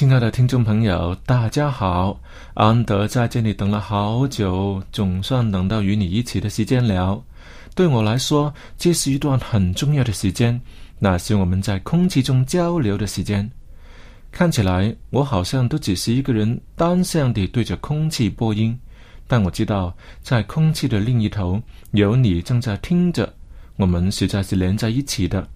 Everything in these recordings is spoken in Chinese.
亲爱的听众朋友，大家好！安德在这里等了好久，总算等到与你一起的时间了。对我来说，这是一段很重要的时间，那是我们在空气中交流的时间。看起来我好像都只是一个人单向地对着空气播音，但我知道在空气的另一头有你正在听着，我们实在是连在一起的。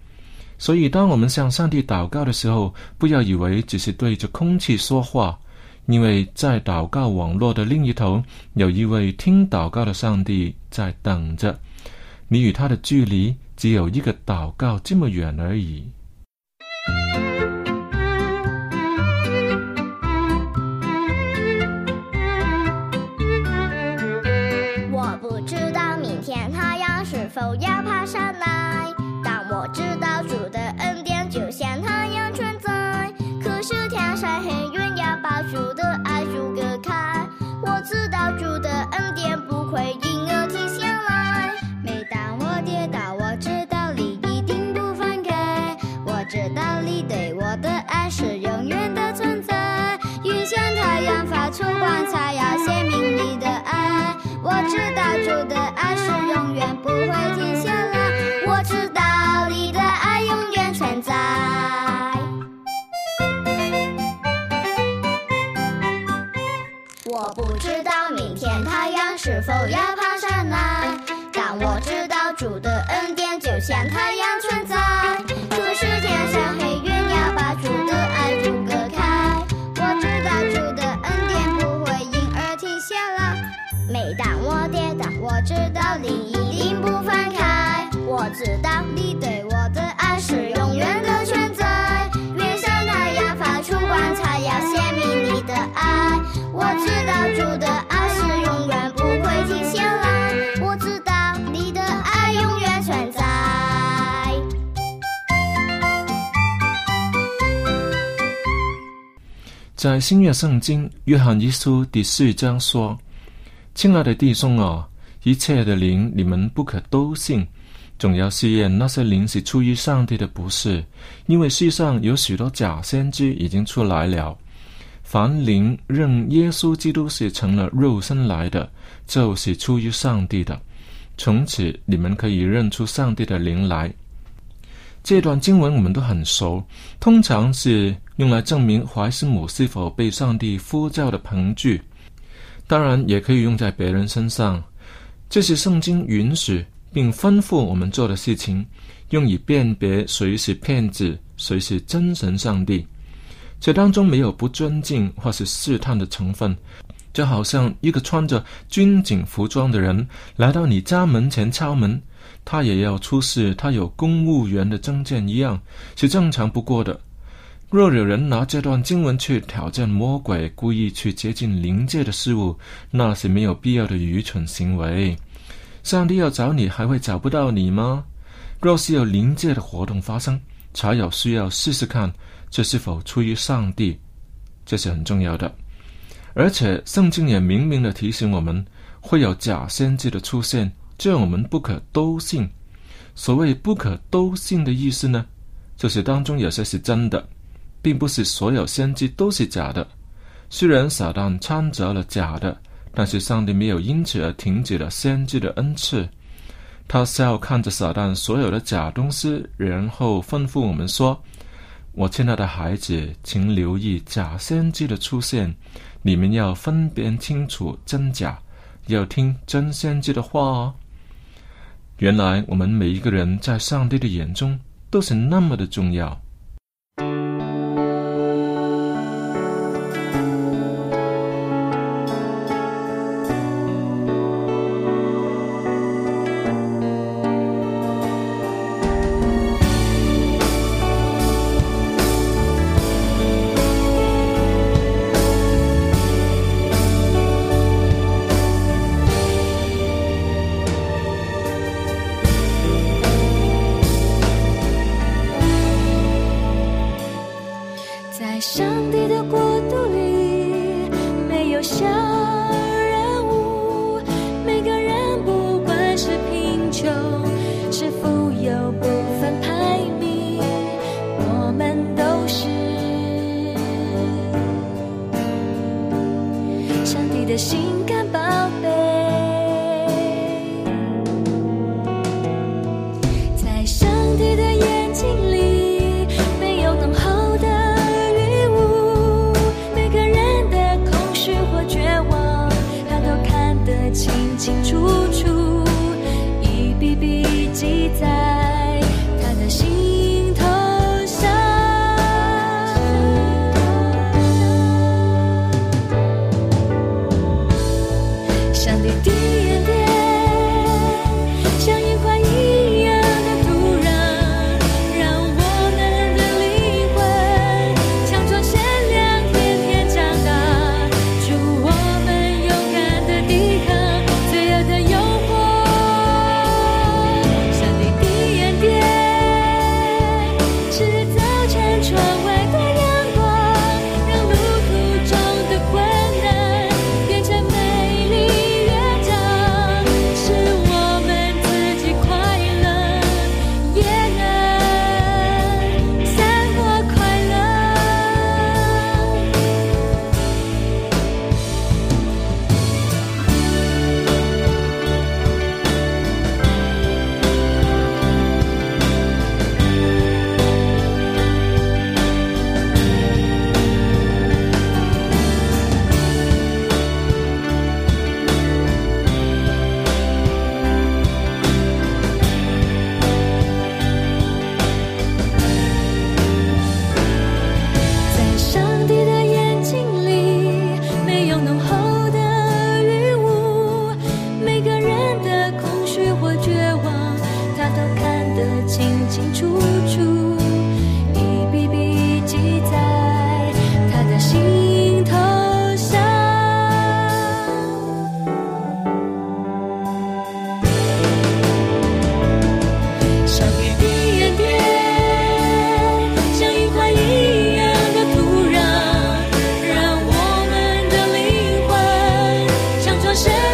所以，当我们向上帝祷告的时候，不要以为只是对着空气说话，因为在祷告网络的另一头，有一位听祷告的上帝在等着。你与他的距离只有一个祷告这么远而已。主的爱是否要爬上来，但我知道主的恩典就像太阳存在。可是天上黑云要把主的爱阻隔开，我知道主的恩典不会因而停下来。每当我跌倒，我知道你一定不放开。我知道你对在新约圣经约翰一书第四章说：“亲爱的弟兄啊，一切的灵你们不可都信，总要试验那些灵是出于上帝的，不是，因为世上有许多假先知已经出来了。凡灵认耶稣基督是成了肉身来的，就是出于上帝的。从此你们可以认出上帝的灵来。”这段经文我们都很熟，通常是用来证明怀斯母是否被上帝呼召的凭据，当然也可以用在别人身上。这是圣经允许并吩咐我们做的事情，用以辨别谁是骗子，谁是真神上帝。这当中没有不尊敬或是试探的成分，就好像一个穿着军警服装的人来到你家门前敲门。他也要出示他有公务员的证件一样，是正常不过的。若有人拿这段经文去挑战魔鬼，故意去接近灵界的事物，那是没有必要的愚蠢行为。上帝要找你，还会找不到你吗？若是有灵界的活动发生，才有需要试试看，这是否出于上帝，这是很重要的。而且圣经也明明的提醒我们，会有假先知的出现，这我们不可都信。所谓不可都信的意思呢，就是当中有些是真的，并不是所有先知都是假的。虽然撒旦掺杂了假的，但是上帝没有因此而停止了先知的恩赐。他笑看着撒旦所有的假东西，然后吩咐我们说：“我亲爱的孩子，请留意假先知的出现。”你们要分辨清楚真假，要听真先知的话哦。原来我们每一个人在上帝的眼中都是那么的重要。share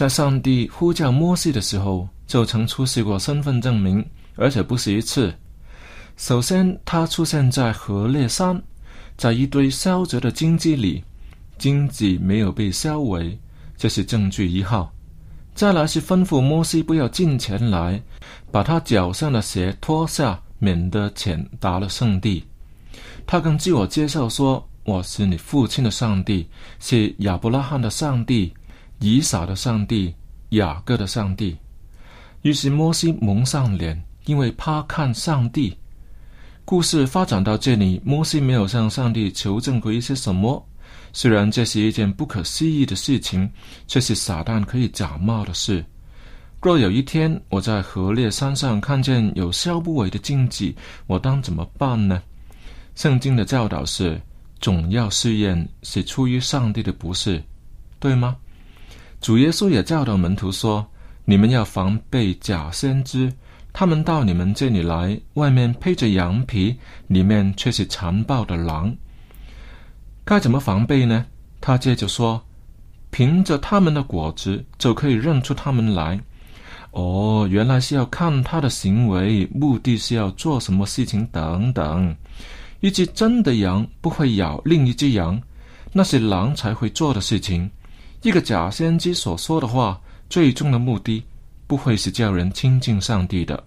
在上帝呼叫摩西的时候，就曾出示过身份证明，而且不是一次。首先，他出现在河烈山，在一堆烧着的荆棘里，荆棘没有被烧毁，这是证据一号。再来是吩咐摩西不要近前来，把他脚上的鞋脱下，免得潜达了圣地。他更自我介绍说：“我是你父亲的上帝，是亚伯拉罕的上帝。”以撒的上帝，雅各的上帝。于是摩西蒙上脸，因为怕看上帝。故事发展到这里，摩西没有向上帝求证过一些什么。虽然这是一件不可思议的事情，却是撒旦可以假冒的事。若有一天我在河烈山上看见有烧不毁的荆棘，我当怎么办呢？圣经的教导是：总要试验是出于上帝的，不是，对吗？主耶稣也教导门徒说：“你们要防备假先知，他们到你们这里来，外面披着羊皮，里面却是残暴的狼。该怎么防备呢？”他接着说：“凭着他们的果子，就可以认出他们来。哦，原来是要看他的行为，目的是要做什么事情等等。一只真的羊不会咬另一只羊，那是狼才会做的事情。”一个假先知所说的话，最终的目的不会是叫人亲近上帝的。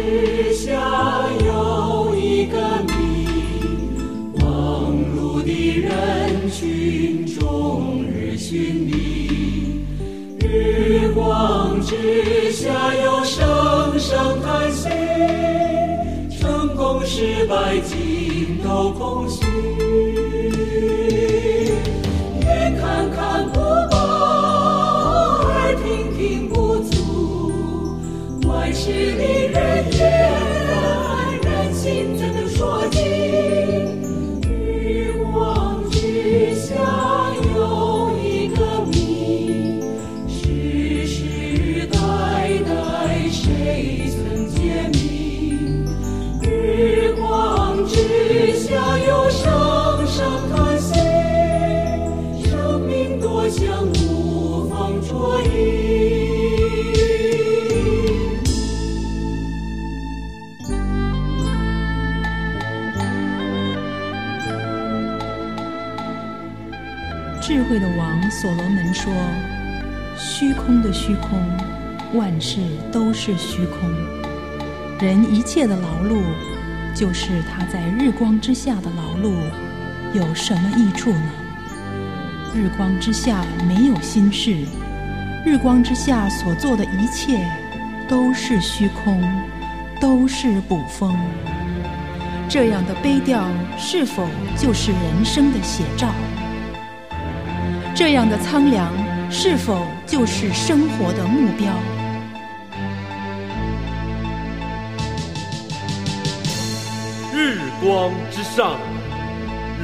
之下有一个谜，忙碌的人群中日寻觅。日光之下有声声叹息，成功失败尽都空虚。眼看看不饱，耳听听不足。万事所罗门说：“虚空的虚空，万事都是虚空。人一切的劳碌，就是他在日光之下的劳碌，有什么益处呢？日光之下没有心事，日光之下所做的一切都是虚空，都是捕风。这样的悲调，是否就是人生的写照？”这样的苍凉，是否就是生活的目标？日光之上，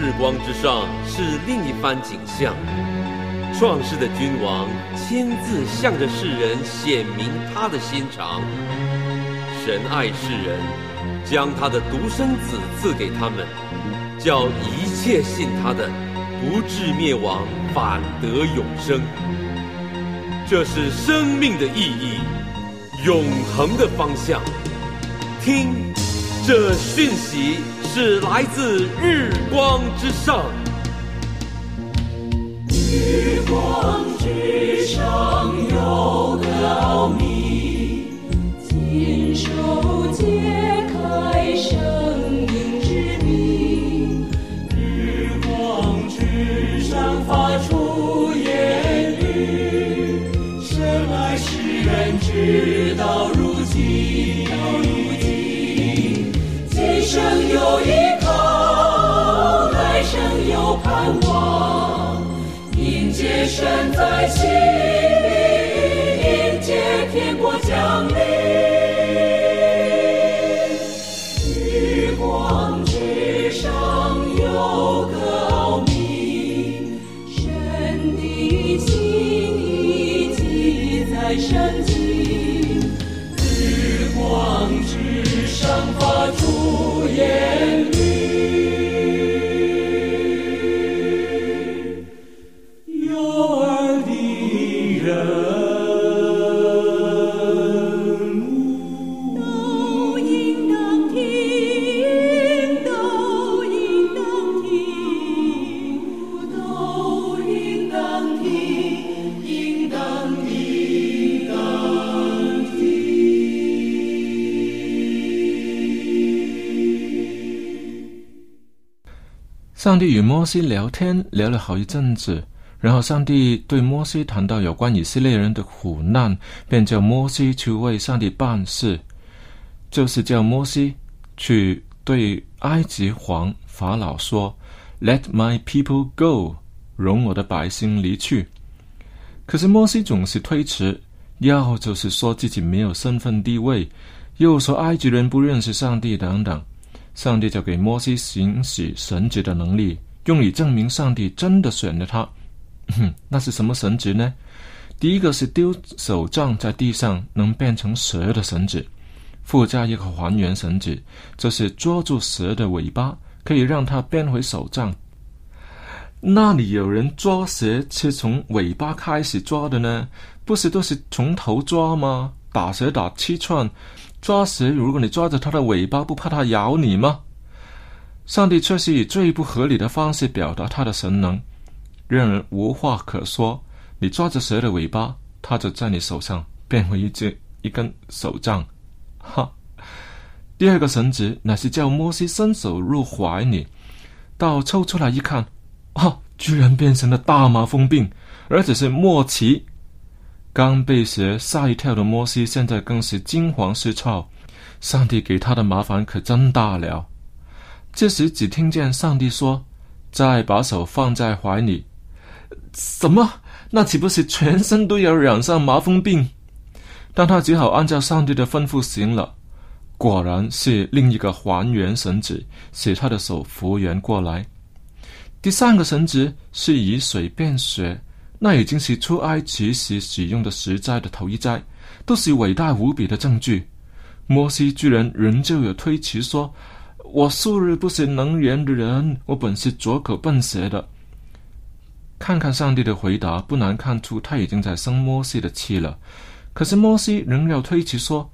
日光之上是另一番景象。创世的君王亲自向着世人显明他的心肠。神爱世人，将他的独生子赐给他们，叫一切信他的不至灭亡，反得永生。这是生命的意义，永恒的方向。听，这讯息是来自日光之上。日光之上有个奥秘，亲手揭开生在心。上帝与摩西聊天，聊了好一阵子。然后上帝对摩西谈到有关以色列人的苦难，便叫摩西去为上帝办事，就是叫摩西去对埃及皇法老说：“Let my people go，容我的百姓离去。”可是摩西总是推迟，要就是说自己没有身份地位，又说埃及人不认识上帝等等。上帝就给摩西行使神职的能力，用以证明上帝真的选了他。那是什么神职呢？第一个是丢手杖在地上能变成蛇的神职，附加一个还原神职，就是捉住蛇的尾巴，可以让它变回手杖。那里有人抓蛇是从尾巴开始抓的呢？不是都是从头抓吗？打蛇打七寸，抓蛇如果你抓着它的尾巴，不怕它咬你吗？上帝却是以最不合理的方式表达他的神能。让人无话可说。你抓着蛇的尾巴，它就在你手上变回一只一根手杖。哈！第二个神职乃是叫摩西伸手入怀里，到抽出来一看，啊，居然变成了大麻风病，而且是末期。刚被蛇吓一跳的摩西，现在更是惊慌失措。上帝给他的麻烦可真大了。这时只听见上帝说：“再把手放在怀里。”什么？那岂不是全身都要染上麻风病？但他只好按照上帝的吩咐行了。果然是另一个还原神旨，使他的手复原过来。第三个神旨是以水变血，那已经是出埃及时使用的十灾的头一灾，都是伟大无比的证据。摩西居然仍旧有推辞说：“我素日不是能言的人，我本是拙口笨舌的。”看看上帝的回答，不难看出他已经在生摩西的气了。可是摩西仍要推辞说：“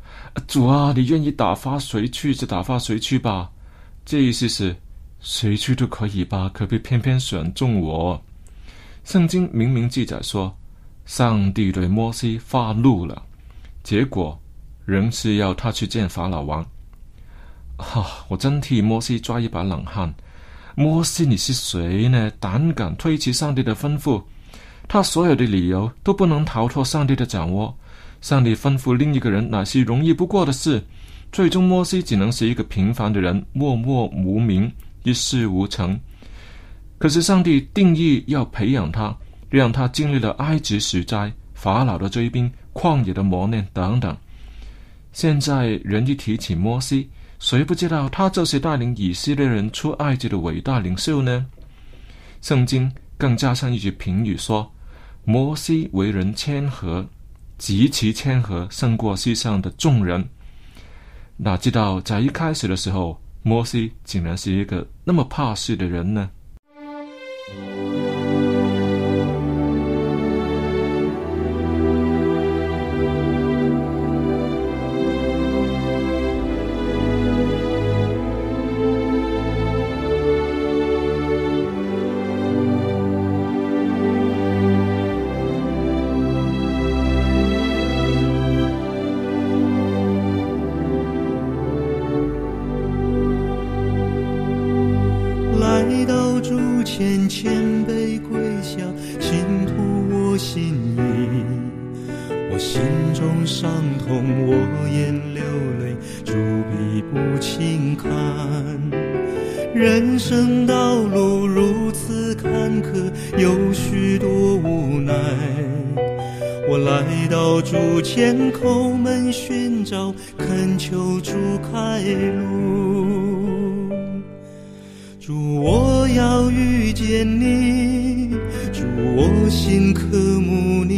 主啊，你愿意打发谁去就打发谁去吧。”这意思是谁去都可以吧，可别偏偏选中我。圣经明明记载说，上帝对摩西发怒了，结果仍是要他去见法老王。哈、我真替摩西抓一把冷汗。摩西，你是谁呢？胆敢推辞上帝的吩咐？他所有的理由都不能逃脱上帝的掌握。上帝吩咐另一个人，乃是容易不过的事。最终，摩西只能是一个平凡的人，默默无名，一事无成。可是上帝定义要培养他让他经历了埃及时灾法老的追兵旷野的磨练等等。现在人一提起摩西谁不知道他就是带领以色列人出埃及的伟大领袖呢？圣经更加像一句评语说摩西为人谦和极其谦和胜过世上的众人。哪知道在一开始的时候摩西竟然是一个那么怕事的人呢？主我要遇见你，主我心渴慕你。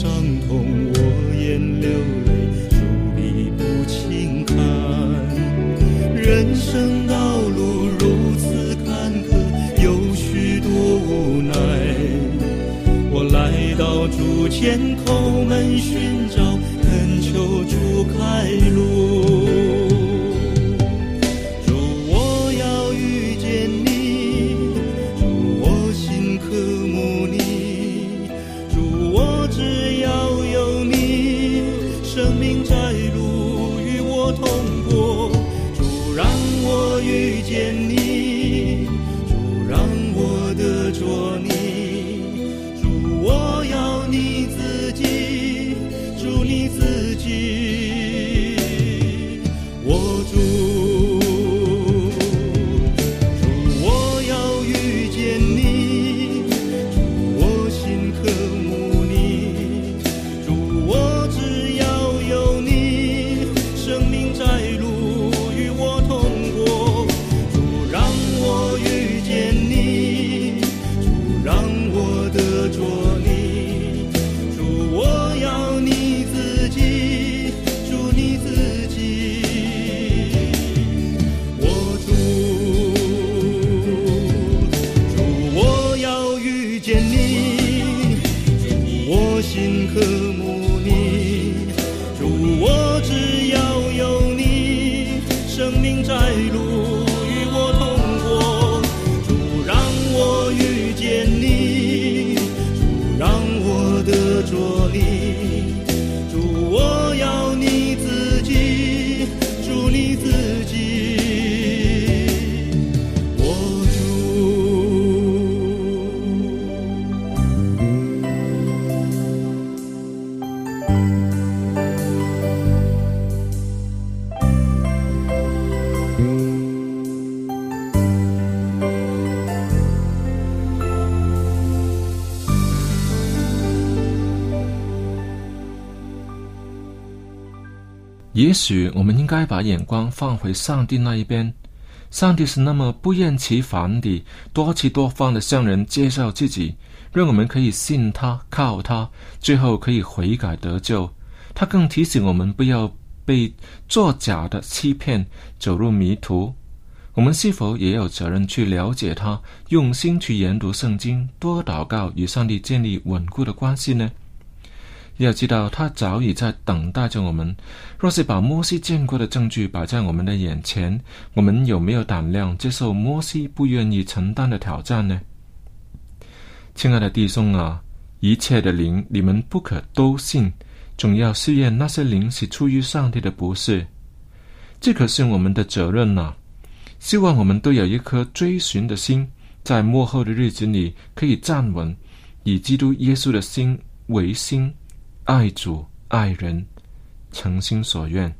伤痛，我眼流泪，努力不轻叹。人生道路如此坎坷，有许多无奈。我来到主前叩门。也许我们应该把眼光放回上帝那一边上帝是那么不厌其烦地多次多方的向人介绍自己让我们可以信他靠他最后可以悔改得救。他更提醒我们不要被作假的欺骗走入迷途。我们是否也有责任去了解他用心去研读圣经多祷告与上帝建立稳固的关系呢？要知道他早已在等待着我们。若是把摩西见过的证据摆在我们的眼前我们有没有胆量接受摩西不愿意承担的挑战呢？亲爱的弟兄啊一切的灵你们不可都信总要试验那些灵是出于上帝的不是。这可是我们的责任呐希望我们都有一颗追寻的心在幕后的日子里可以站稳以基督耶稣的心为心爱主爱人，诚心所愿。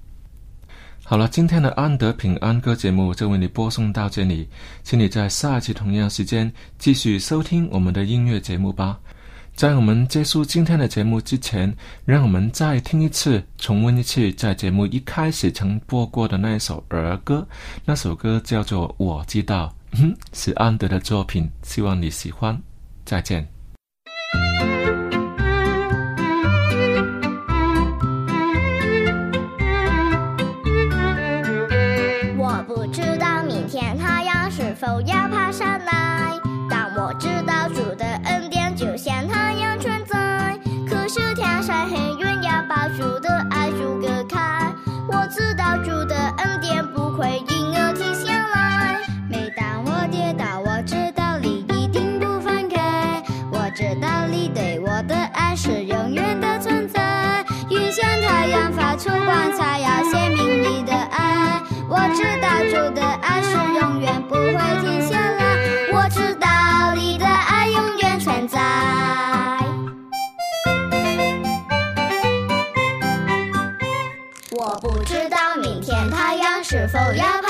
好了，今天的安德平安歌节目就为你播送到这里，请你在下一期同样时间继续收听我们的音乐节目吧。在我们结束今天的节目之前，让我们再听一次、重温一次在节目一开始曾播过的那一首儿歌。那首歌叫做《我知道》，嗯是安德的作品，希望你喜欢。再见。主的恩典不会因而停下来。每当我跌倒，我知道你一定不放开，我知道你对我的爱是永远的存在。云像太阳发出光彩，要显明你的爱。我知道主的爱是永远不会停下否要